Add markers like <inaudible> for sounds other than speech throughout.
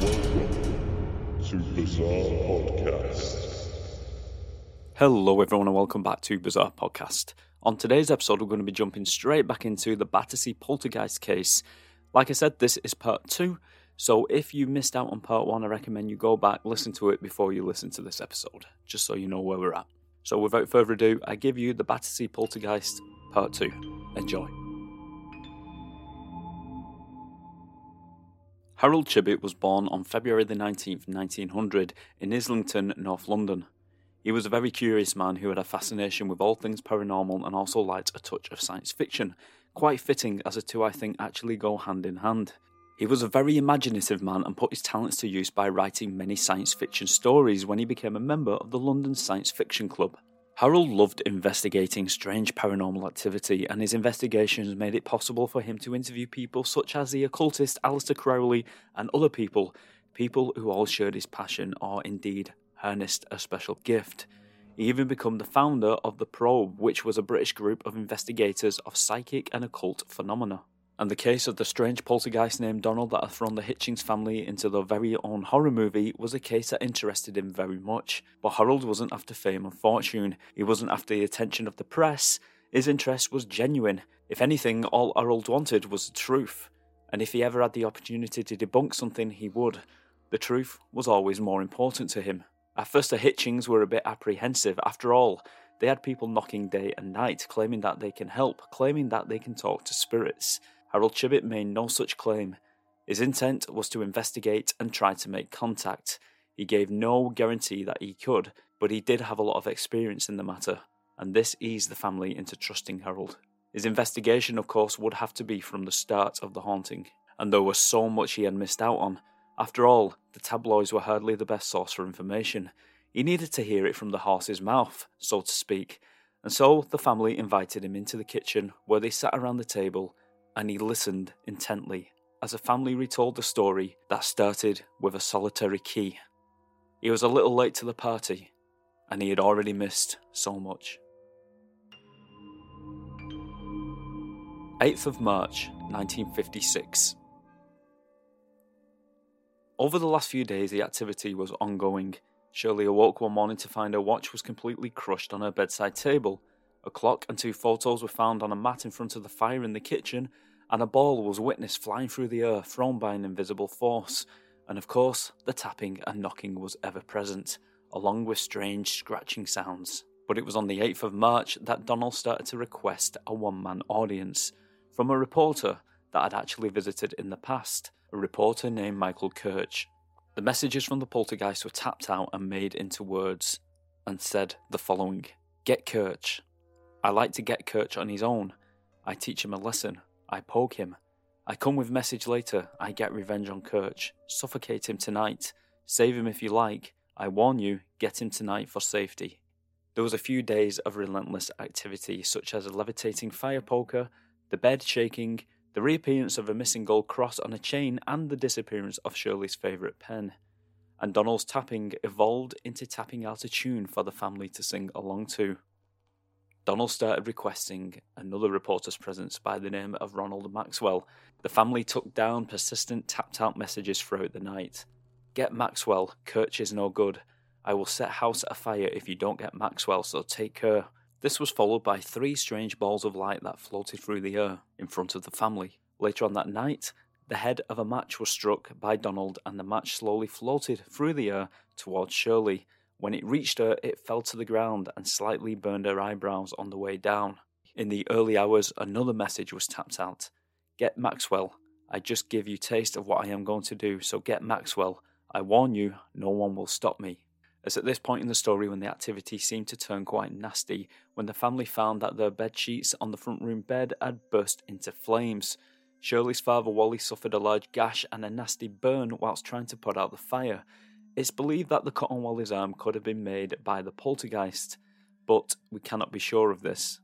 Welcome to Bizarre Podcast. Hello, everyone, and welcome back to Bizarre Podcast. On today's episode, we're going to be jumping straight back into the Battersea Poltergeist case. Like I said, this is part two, so if you missed out on part one, I recommend you go back, listen to it before you listen to this episode, just so you know where we're at. So without further ado, I give you the Battersea Poltergeist part two. Enjoy. Harold Chibbett was born on February the 19th, 1900, in Islington, North London. He was a very curious man who had a fascination with all things paranormal and also liked a touch of science fiction, quite fitting as the two I think actually go hand in hand. He was a very imaginative man and put his talents to use by writing many science fiction stories when he became a member of the London Science Fiction Club. Harold loved investigating strange paranormal activity, and his investigations made it possible for him to interview people such as the occultist Aleister Crowley and other people, people who all shared his passion or indeed harnessed a special gift. He even became the founder of the Probe, which was a British group of investigators of psychic and occult phenomena and the case of the strange poltergeist named Donald that had thrown the Hitchings family into their very own horror movie was a case that interested him very much. But Harold wasn't after fame and fortune, he wasn't after the attention of the press. His interest was genuine. If anything, all Harold wanted was the truth. And if he ever had the opportunity to debunk something, he would. The truth was always more important to him. At first, the Hitchings were a bit apprehensive. After all, they had people knocking day and night, claiming that they can help, claiming that they can talk to spirits. Harold Chibbett made no such claim. His intent was to investigate and try to make contact. He gave no guarantee that he could, but he did have a lot of experience in the matter, and this eased the family into trusting Harold. His investigation, of course, would have to be from the start of the haunting, and there was so much he had missed out on. After all, the tabloids were hardly the best source for information. He needed to hear it from the horse's mouth, so to speak, and so the family invited him into the kitchen where they sat around the table and he listened intently as the family retold the story that started with a solitary key. He was a little late to the party, and he had already missed so much. 8th of March 1956. Over the last few days, the activity was ongoing. Shirley awoke one morning to find her watch was completely crushed on her bedside table. A clock and two photos were found on a mat in front of the fire in the kitchen, and a ball was witnessed flying through the air thrown by an invisible force. And of course, the tapping and knocking was ever present, along with strange scratching sounds. But it was on the 8th of March that Donald started to request a one man audience from a reporter that had actually visited in the past, a reporter named Michael Kirch. The messages from the poltergeist were tapped out and made into words, and said the following Get Kirch. I like to get Kirch on his own. I teach him a lesson. I poke him. I come with message later. I get revenge on Kirch. Suffocate him tonight. Save him if you like. I warn you, get him tonight for safety. There was a few days of relentless activity, such as a levitating fire poker, the bed shaking, the reappearance of a missing gold cross on a chain, and the disappearance of Shirley's favourite pen. And Donald's tapping evolved into tapping out a tune for the family to sing along to. Donald started requesting another reporter's presence by the name of Ronald Maxwell. The family took down persistent tapped out messages throughout the night. Get Maxwell, Kirch is no good. I will set house afire if you don't get Maxwell, so take care. This was followed by three strange balls of light that floated through the air in front of the family. Later on that night, the head of a match was struck by Donald, and the match slowly floated through the air towards Shirley. When it reached her, it fell to the ground and slightly burned her eyebrows on the way down. In the early hours, another message was tapped out Get Maxwell. I just give you taste of what I am going to do, so get Maxwell. I warn you, no one will stop me. It's at this point in the story when the activity seemed to turn quite nasty, when the family found that their bed sheets on the front room bed had burst into flames. Shirley's father Wally suffered a large gash and a nasty burn whilst trying to put out the fire. It's believed that the cut on Wally's arm could have been made by the poltergeist, but we cannot be sure of this.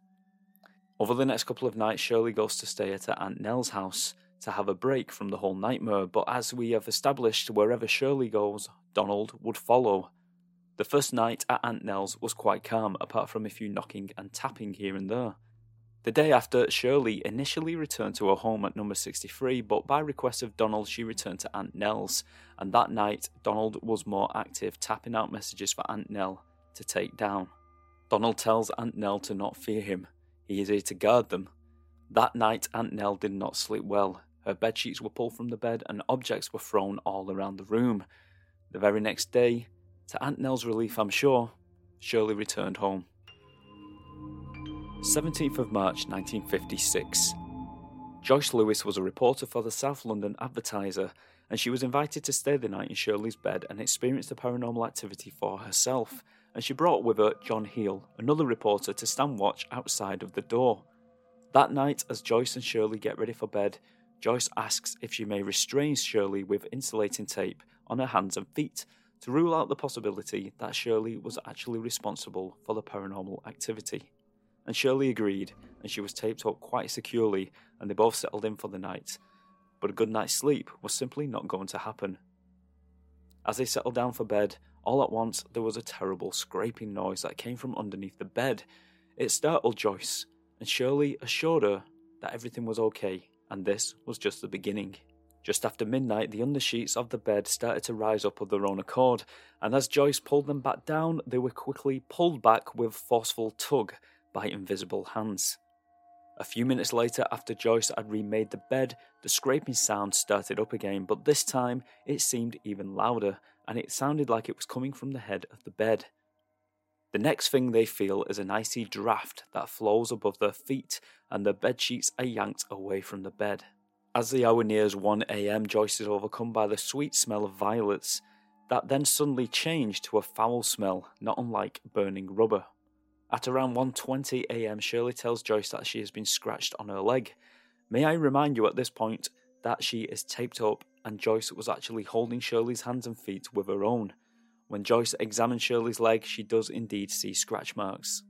Over the next couple of nights, Shirley goes to stay at her Aunt Nell's house to have a break from the whole nightmare, but as we have established, wherever Shirley goes, Donald would follow. The first night at Aunt Nell's was quite calm, apart from a few knocking and tapping here and there. The day after, Shirley initially returned to her home at number 63, but by request of Donald, she returned to Aunt Nell's. And that night, Donald was more active, tapping out messages for Aunt Nell to take down. Donald tells Aunt Nell to not fear him, he is here to guard them. That night, Aunt Nell did not sleep well. Her bed sheets were pulled from the bed and objects were thrown all around the room. The very next day, to Aunt Nell's relief, I'm sure, Shirley returned home. 17th of March 1956. Joyce Lewis was a reporter for the South London Advertiser, and she was invited to stay the night in Shirley's bed and experience the paranormal activity for herself. And she brought with her John Heel, another reporter, to stand watch outside of the door. That night, as Joyce and Shirley get ready for bed, Joyce asks if she may restrain Shirley with insulating tape on her hands and feet to rule out the possibility that Shirley was actually responsible for the paranormal activity and Shirley agreed, and she was taped up quite securely, and they both settled in for the night. But a good night's sleep was simply not going to happen. As they settled down for bed, all at once there was a terrible scraping noise that came from underneath the bed. It startled Joyce, and Shirley assured her that everything was okay, and this was just the beginning. Just after midnight, the undersheets of the bed started to rise up of their own accord, and as Joyce pulled them back down, they were quickly pulled back with forceful tug, by invisible hands. A few minutes later, after Joyce had remade the bed, the scraping sound started up again, but this time it seemed even louder, and it sounded like it was coming from the head of the bed. The next thing they feel is an icy draft that flows above their feet, and the bed sheets are yanked away from the bed. As the hour nears 1 am, Joyce is overcome by the sweet smell of violets, that then suddenly change to a foul smell, not unlike burning rubber. At around 1:20 a.m., Shirley tells Joyce that she has been scratched on her leg. May I remind you at this point that she is taped up and Joyce was actually holding Shirley's hands and feet with her own. When Joyce examines Shirley's leg, she does indeed see scratch marks.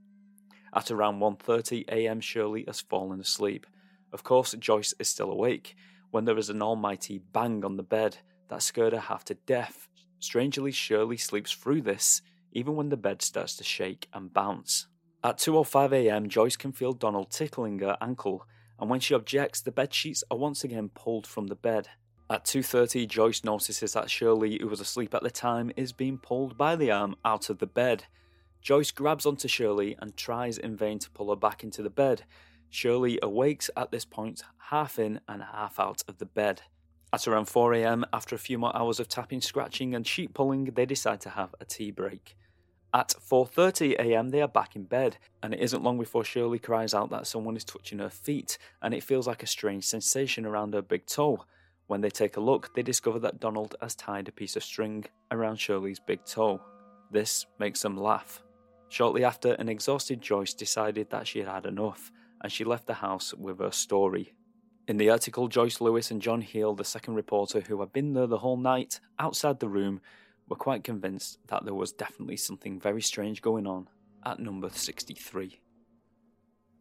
At around 1:30 a.m., Shirley has fallen asleep. Of course, Joyce is still awake when there is an almighty bang on the bed that scared her half to death. Strangely, Shirley sleeps through this, even when the bed starts to shake and bounce. At 2.05am, Joyce can feel Donald tickling her ankle, and when she objects, the bed sheets are once again pulled from the bed. At 2.30, Joyce notices that Shirley, who was asleep at the time, is being pulled by the arm out of the bed. Joyce grabs onto Shirley and tries in vain to pull her back into the bed. Shirley awakes at this point, half in and half out of the bed. At around 4am, after a few more hours of tapping, scratching, and sheet pulling, they decide to have a tea break. At 4:30 a.m. they are back in bed, and it isn't long before Shirley cries out that someone is touching her feet, and it feels like a strange sensation around her big toe. When they take a look, they discover that Donald has tied a piece of string around Shirley's big toe. This makes them laugh. Shortly after, an exhausted Joyce decided that she had had enough, and she left the house with her story. In the article, Joyce Lewis and John Heel, the second reporter who had been there the whole night, outside the room, were quite convinced that there was definitely something very strange going on at number 63.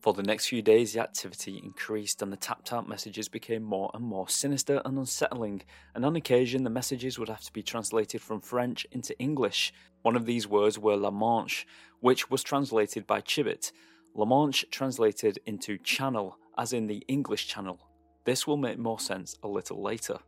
For the next few days, the activity increased and the tapped out messages became more and more sinister and unsettling, and on occasion the messages would have to be translated from French into English. One of these words were La Manche, which was translated by Chibbett. La Manche translated into channel, as in the English channel. This will make more sense a little later.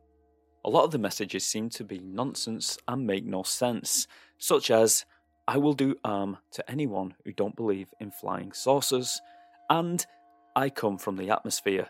A lot of the messages seem to be nonsense and make no sense, such as, I will do harm to anyone who don't believe in flying saucers, and I come from the atmosphere.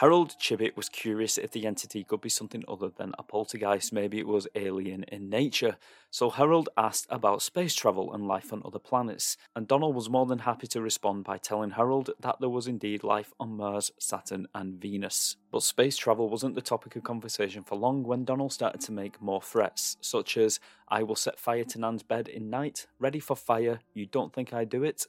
Harold Chibbett was curious if the entity could be something other than a poltergeist, maybe it was alien in nature. So Harold asked about space travel and life on other planets, and Donald was more than happy to respond by telling Harold that there was indeed life on Mars, Saturn, and Venus. But space travel wasn't the topic of conversation for long when Donald started to make more threats, such as, I will set fire to Nan's bed in night, ready for fire, you don't think I do it?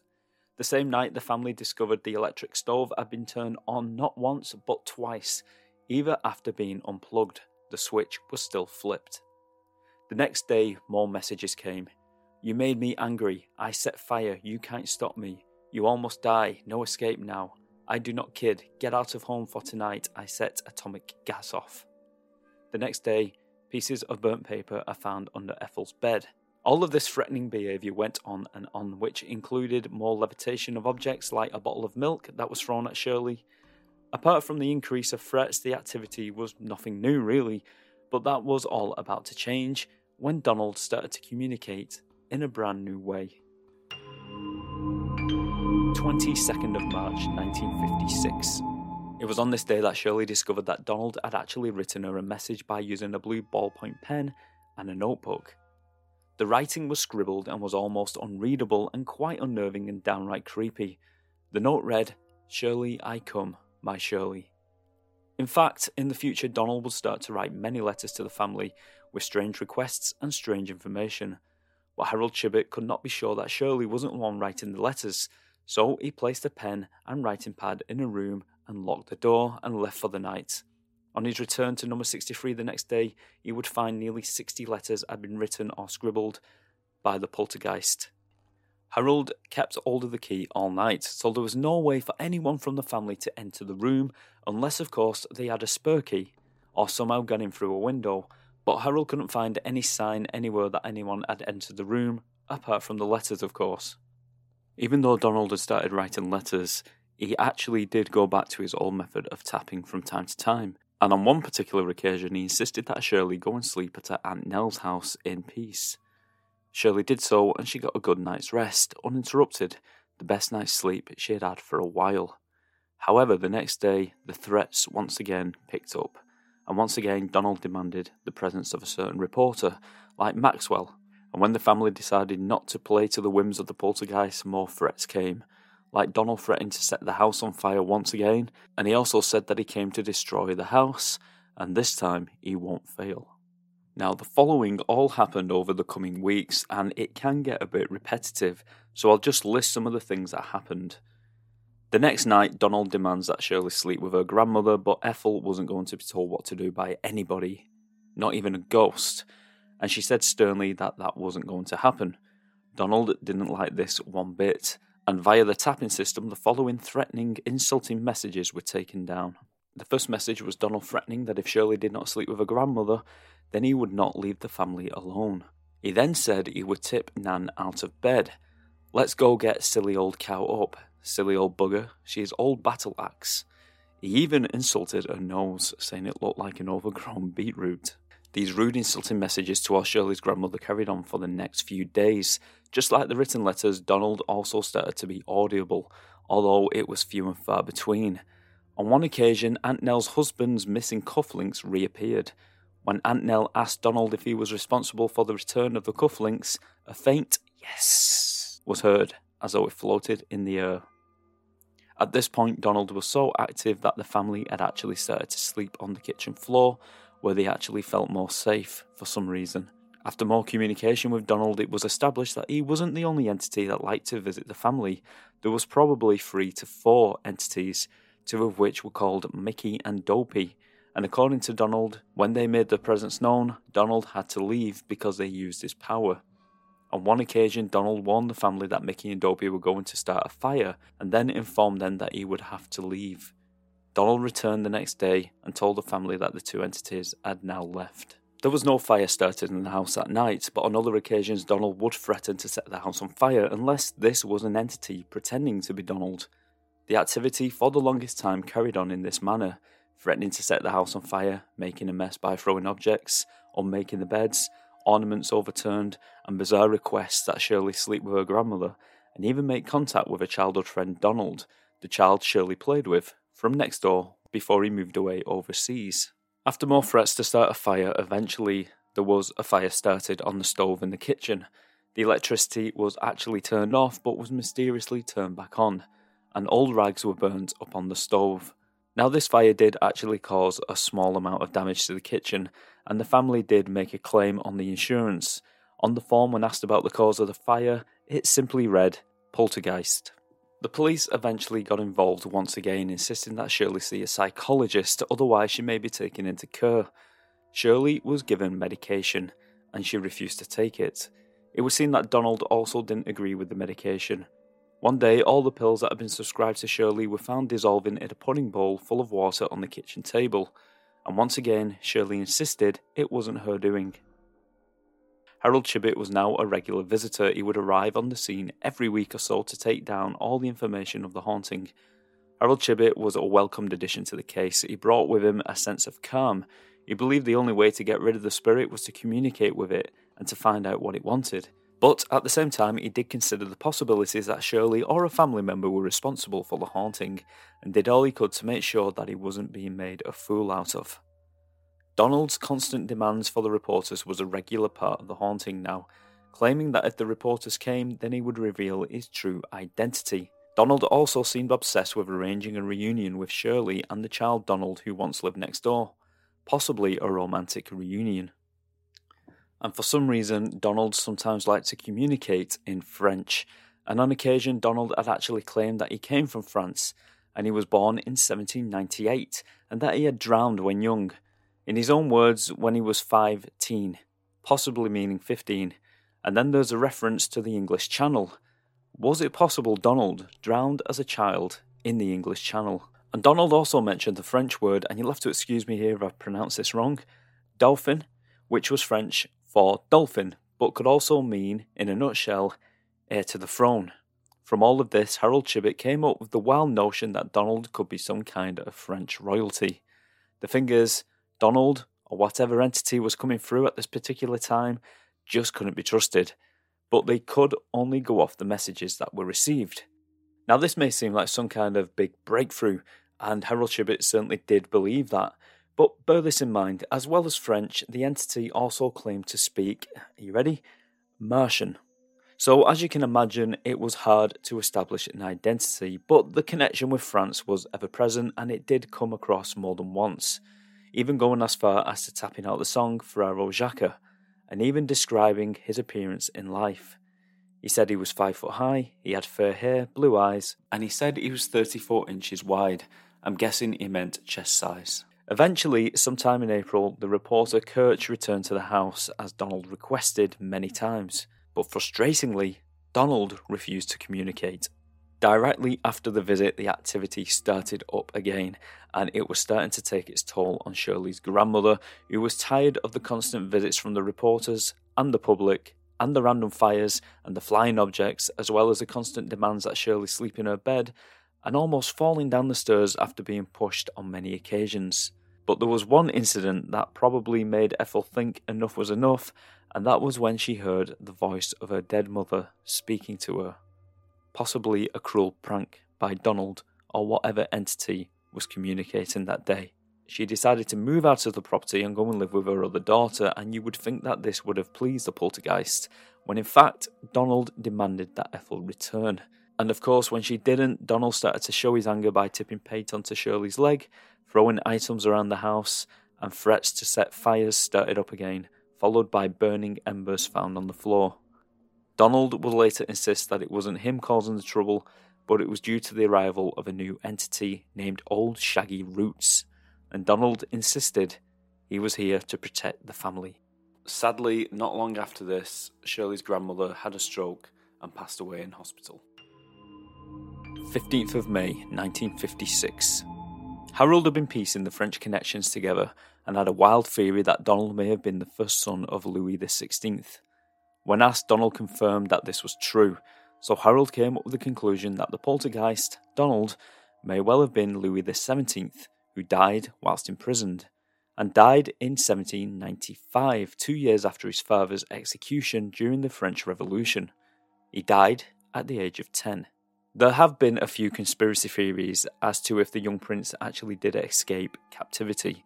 The same night, the family discovered the electric stove had been turned on not once but twice. Even after being unplugged, the switch was still flipped. The next day, more messages came. You made me angry. I set fire. You can't stop me. You almost die. No escape now. I do not kid. Get out of home for tonight. I set atomic gas off. The next day, pieces of burnt paper are found under Ethel's bed. All of this threatening behaviour went on and on, which included more levitation of objects like a bottle of milk that was thrown at Shirley. Apart from the increase of threats, the activity was nothing new really, but that was all about to change when Donald started to communicate in a brand new way. 22nd of March 1956. It was on this day that Shirley discovered that Donald had actually written her a message by using a blue ballpoint pen and a notebook. The writing was scribbled and was almost unreadable and quite unnerving and downright creepy. The note read, Shirley, I come, my Shirley. In fact, in the future, Donald would start to write many letters to the family with strange requests and strange information. But Harold Chibbett could not be sure that Shirley wasn't the one writing the letters, so he placed a pen and writing pad in a room and locked the door and left for the night. On his return to number 63 the next day, he would find nearly 60 letters had been written or scribbled by the poltergeist. Harold kept hold of the key all night, so there was no way for anyone from the family to enter the room, unless, of course, they had a spur key or somehow got in through a window. But Harold couldn't find any sign anywhere that anyone had entered the room, apart from the letters, of course. Even though Donald had started writing letters, he actually did go back to his old method of tapping from time to time. And on one particular occasion, he insisted that Shirley go and sleep at her Aunt Nell's house in peace. Shirley did so, and she got a good night's rest, uninterrupted, the best night's sleep she had had for a while. However, the next day, the threats once again picked up, and once again Donald demanded the presence of a certain reporter, like Maxwell, and when the family decided not to play to the whims of the poltergeist, more threats came, like Donald threatened to set the house on fire once again, and he also said that he came to destroy the house, and this time he won't fail. Now, the following all happened over the coming weeks, and it can get a bit repetitive, so I'll just list some of the things that happened. The next night, Donald demands that Shirley sleep with her grandmother, but Ethel wasn't going to be told what to do by anybody, not even a ghost, and she said sternly that that wasn't going to happen. Donald didn't like this one bit, and via the tapping system, the following threatening, insulting messages were taken down. The first message was Donald threatening that if Shirley did not sleep with her grandmother, then he would not leave the family alone. He then said he would tip Nan out of bed. Let's go get silly old cow up. Silly old bugger, she is old battle axe. He even insulted her nose, saying it looked like an overgrown beetroot. These rude, insulting messages to our Shirley's grandmother carried on for the next few days. Just like the written letters, Donald also started to be audible, although it was few and far between. On one occasion, Aunt Nell's husband's missing cufflinks reappeared. When Aunt Nell asked Donald if he was responsible for the return of the cufflinks, a faint yes was heard as though it floated in the air. At this point, Donald was so active that the family had actually started to sleep on the kitchen floor, where they actually felt more safe for some reason. After more communication with Donald, it was established that he wasn't the only entity that liked to visit the family. There was probably three to four entities, two of which were called Mickey and Dopey, and according to Donald, when they made their presence known, Donald had to leave because they used his power. On one occasion, Donald warned the family that Mickey and Dopey were going to start a fire and then informed them that he would have to leave. Donald returned the next day and told the family that the two entities had now left. There was no fire started in the house that night, but on other occasions, Donald would threaten to set the house on fire unless this was an entity pretending to be Donald. The activity for the longest time carried on in this manner, threatening to set the house on fire, making a mess by throwing objects, unmaking the beds, ornaments overturned, and bizarre requests that Shirley sleep with her grandmother, and even make contact with her childhood friend Donald, the child Shirley played with, from next door before he moved away overseas. After more threats to start a fire, eventually there was a fire started on the stove in the kitchen. The electricity was actually turned off but was mysteriously turned back on, and old rags were burnt up on the stove. Now, this fire did actually cause a small amount of damage to the kitchen, and the family did make a claim on the insurance. On the form, when asked about the cause of the fire, it simply read poltergeist. The police eventually got involved once again, insisting that Shirley see a psychologist, otherwise, she may be taken into care. Shirley was given medication, and she refused to take it. It was seen that Donald also didn't agree with the medication, one day, all the pills that had been subscribed to Shirley were found dissolving in a pudding bowl full of water on the kitchen table, and once again, Shirley insisted it wasn't her doing. Harold Chibbett was now a regular visitor. He would arrive on the scene every week or so to take down all the information of the haunting. Harold Chibbett was a welcomed addition to the case. He brought with him a sense of calm. He believed the only way to get rid of the spirit was to communicate with it and to find out what it wanted. But at the same time, he did consider the possibilities that Shirley or a family member were responsible for the haunting and did all he could to make sure that he wasn't being made a fool out of. Donald's constant demands for the reporters was a regular part of the haunting now, claiming that if the reporters came, then he would reveal his true identity. Donald also seemed obsessed with arranging a reunion with Shirley and the child Donald who once lived next door, possibly a romantic reunion. And for some reason, Donald sometimes liked to communicate in French, and on occasion, Donald had actually claimed that he came from France and he was born in 1798 and that he had drowned when young in his own words, when he was 15, possibly meaning 15, and then there's a reference to the English Channel. Was it possible Donald drowned as a child in the English Channel? And Donald also mentioned the French word, and you'll have to excuse me here if I pronounce this wrong, dauphin, which was French for dolphin, but could also mean, in a nutshell, heir to the throne. From all of this, Harold Chibbett came up with the wild notion that Donald could be some kind of French royalty. The thing is, Donald, or whatever entity was coming through at this particular time, just couldn't be trusted, but they could only go off the messages that were received. Now, this may seem like some kind of big breakthrough, and Harold Chibbett certainly did believe that, but bear this in mind, as well as French, the entity also claimed to speak, are you ready? Martian. So, as you can imagine, it was hard to establish an identity, but the connection with France was ever present and it did come across more than once even going as far as to tapping out the song Frère Jacques, and even describing his appearance in life. He said he was five foot high, he had fair hair, blue eyes, and he said he was 34 inches wide. I'm guessing he meant chest size. Eventually, sometime in April, the reporter Kirch returned to the house as Donald requested many times, but frustratingly, Donald refused to communicate. Directly after the visit, the activity started up again, and it was starting to take its toll on Shirley's grandmother, who was tired of the constant visits from the reporters and the public, and the random fires and the flying objects, as well as the constant demands that Shirley sleep in her bed, and almost falling down the stairs after being pushed on many occasions. But there was one incident that probably made Ethel think enough was enough, and that was when she heard the voice of her dead mother speaking to her possibly a cruel prank by Donald or whatever entity was communicating that day. She decided to move out of the property and go and live with her other daughter, and you would think that this would have pleased the poltergeist, when in fact, Donald demanded that Ethel return. And of course, when she didn't, Donald started to show his anger by tipping paint onto Shirley's leg, throwing items around the house, and threats to set fires started up again, followed by burning embers found on the floor. Donald would later insist that it wasn't him causing the trouble, but it was due to the arrival of a new entity named Old Shaggy Roots, and Donald insisted he was here to protect the family. Sadly, not long after this, Shirley's grandmother had a stroke and passed away in hospital. 15th of May 1956. Harold had been piecing the French connections together and had a wild theory that Donald may have been the first son of Louis XVI. When asked, Donald confirmed that this was true, so Harold came up with the conclusion that the poltergeist, Donald, may well have been Louis XVII, who died whilst imprisoned, and died in 1795, two years after his father's execution during the French Revolution. He died at the age of 10. There have been a few conspiracy theories as to if the young prince actually did escape captivity,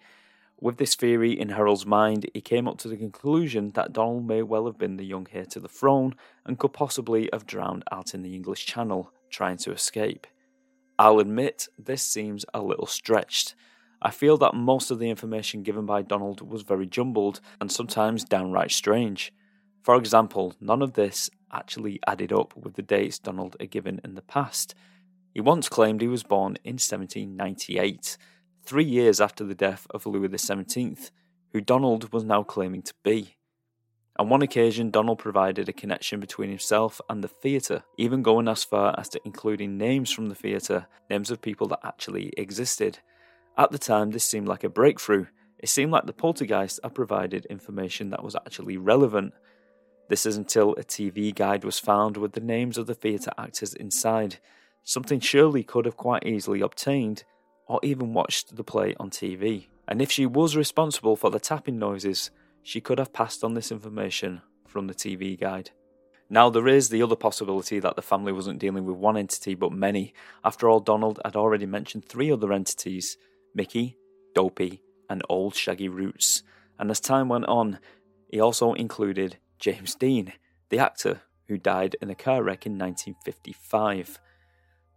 with this theory in Harold's mind, he came up to the conclusion that Donald may well have been the young heir to the throne and could possibly have drowned out in the English Channel, trying to escape. I'll admit this seems a little stretched. I feel that most of the information given by Donald was very jumbled and sometimes downright strange. For example, none of this actually added up with the dates Donald had given in the past. He once claimed he was born in 1798 three years after the death of Louis XVII, who Donald was now claiming to be. On one occasion, Donald provided a connection between himself and the theatre, even going as far as to including names from the theatre, names of people that actually existed. At the time, this seemed like a breakthrough. It seemed like the poltergeist had provided information that was actually relevant. This is until a TV guide was found with the names of the theatre actors inside, something Shirley could have quite easily obtained or even watched the play on TV. And if she was responsible for the tapping noises, she could have passed on this information from the TV guide. Now, there is the other possibility that the family wasn't dealing with one entity but many. After all, Donald had already mentioned three other entities Mickey, Dopey, and Old Shaggy Roots. And as time went on, he also included James Dean, the actor who died in a car wreck in 1955.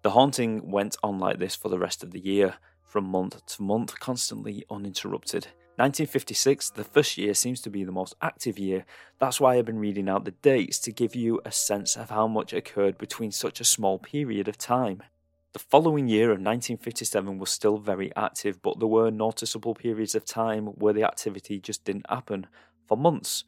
The haunting went on like this for the rest of the year, from month to month, constantly uninterrupted. 1956, the first year, seems to be the most active year. That's why I've been reading out the dates to give you a sense of how much occurred between such a small period of time. The following year of 1957 was still very active, but there were noticeable periods of time where the activity just didn't happen for months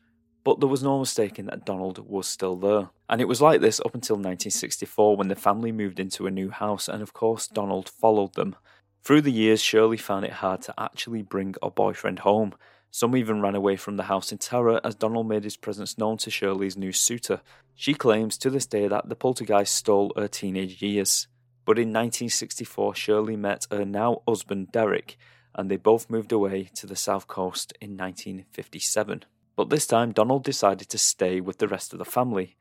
but there was no mistaking that Donald was still there. And it was like this up until 1964 when the family moved into a new house, and of course, Donald followed them. Through the years, Shirley found it hard to actually bring a boyfriend home. Some even ran away from the house in terror as Donald made his presence known to Shirley's new suitor. She claims to this day that the poltergeist stole her teenage years. But in 1964, Shirley met her now husband Derek, and they both moved away to the south coast in 1957. But this time, Donald decided to stay with the rest of the family.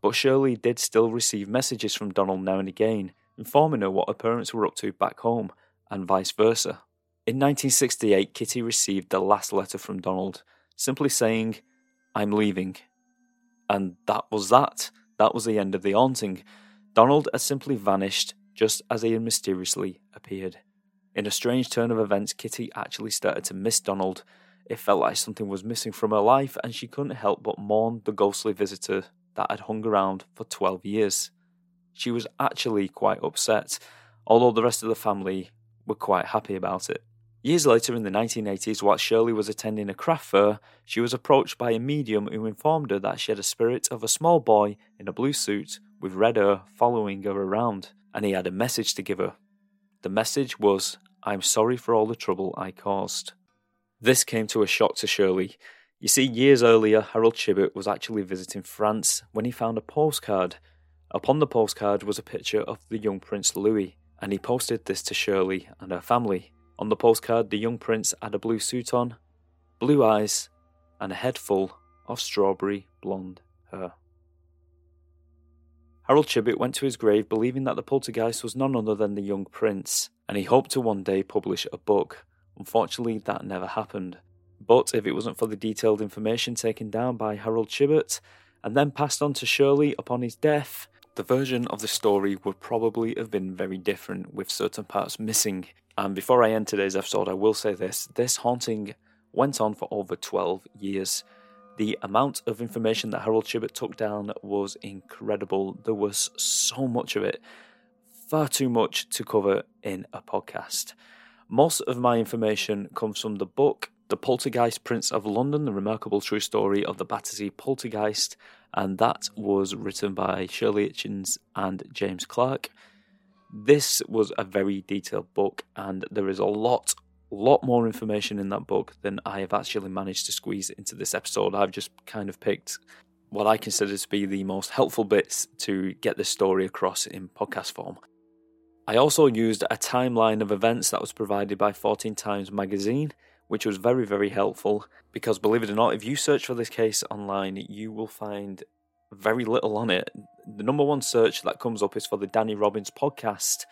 But Shirley did still receive messages from Donald now and again, informing her what her parents were up to back home, and vice versa. In 1968, Kitty received the last letter from Donald, simply saying, I'm leaving. And that was that. That was the end of the haunting. Donald had simply vanished just as he had mysteriously appeared. In a strange turn of events, Kitty actually started to miss Donald it felt like something was missing from her life, and she couldn't help but mourn the ghostly visitor that had hung around for 12 years. She was actually quite upset, although the rest of the family were quite happy about it. Years later, in the 1980s, while Shirley was attending a craft fair, she was approached by a medium who informed her that she had a spirit of a small boy in a blue suit with red hair following her around, and he had a message to give her. The message was, I'm sorry for all the trouble I caused. This came to a shock to Shirley. You see, years earlier, Harold Chibbett was actually visiting France when he found a postcard. Upon the postcard was a picture of the young Prince Louis, and he posted this to Shirley and her family. On the postcard, the young prince had a blue suit on, blue eyes, and a head full of strawberry blonde hair. Harold Chibbett went to his grave believing that the poltergeist was none other than the young prince, and he hoped to one day publish a book. Unfortunately, that never happened. But if it wasn't for the detailed information taken down by Harold Chibbett and then passed on to Shirley upon his death, the version of the story would probably have been very different, with certain parts missing. And before I end today's episode, I will say this this haunting went on for over 12 years. The amount of information that Harold Chibbett took down was incredible. There was so much of it, far too much to cover in a podcast. Most of my information comes from the book The Poltergeist Prince of London, the remarkable true story of the Battersea Poltergeist, and that was written by Shirley Hitchings and James Clark. This was a very detailed book, and there is a lot, lot more information in that book than I have actually managed to squeeze into this episode. I've just kind of picked what I consider to be the most helpful bits to get this story across in podcast form. I also used a timeline of events that was provided by Fortean Times magazine, which was very, very helpful because believe it or not, if you search for this case online, you will find very little on it. The number one search that comes up is for the Danny Robins podcast,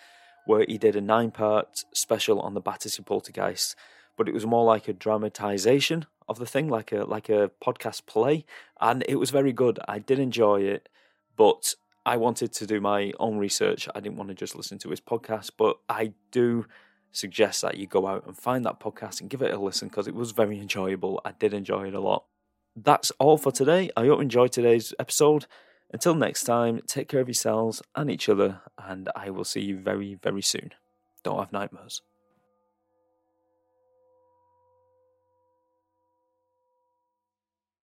where he did a nine part special on the Battersea Poltergeist, but it was more like a dramatization of the thing, like a like a podcast play, and it was very good. I did enjoy it, but I wanted to do my own research. I didn't want to just listen to his podcast, but I do suggest that you go out and find that podcast and give it a listen because it was very <laughs> enjoyable. I did enjoy it a lot. That's all for today. I hope you enjoyed today's episode. Until next time, take care of yourselves and each other, and I will see you very, very soon. Don't have nightmares.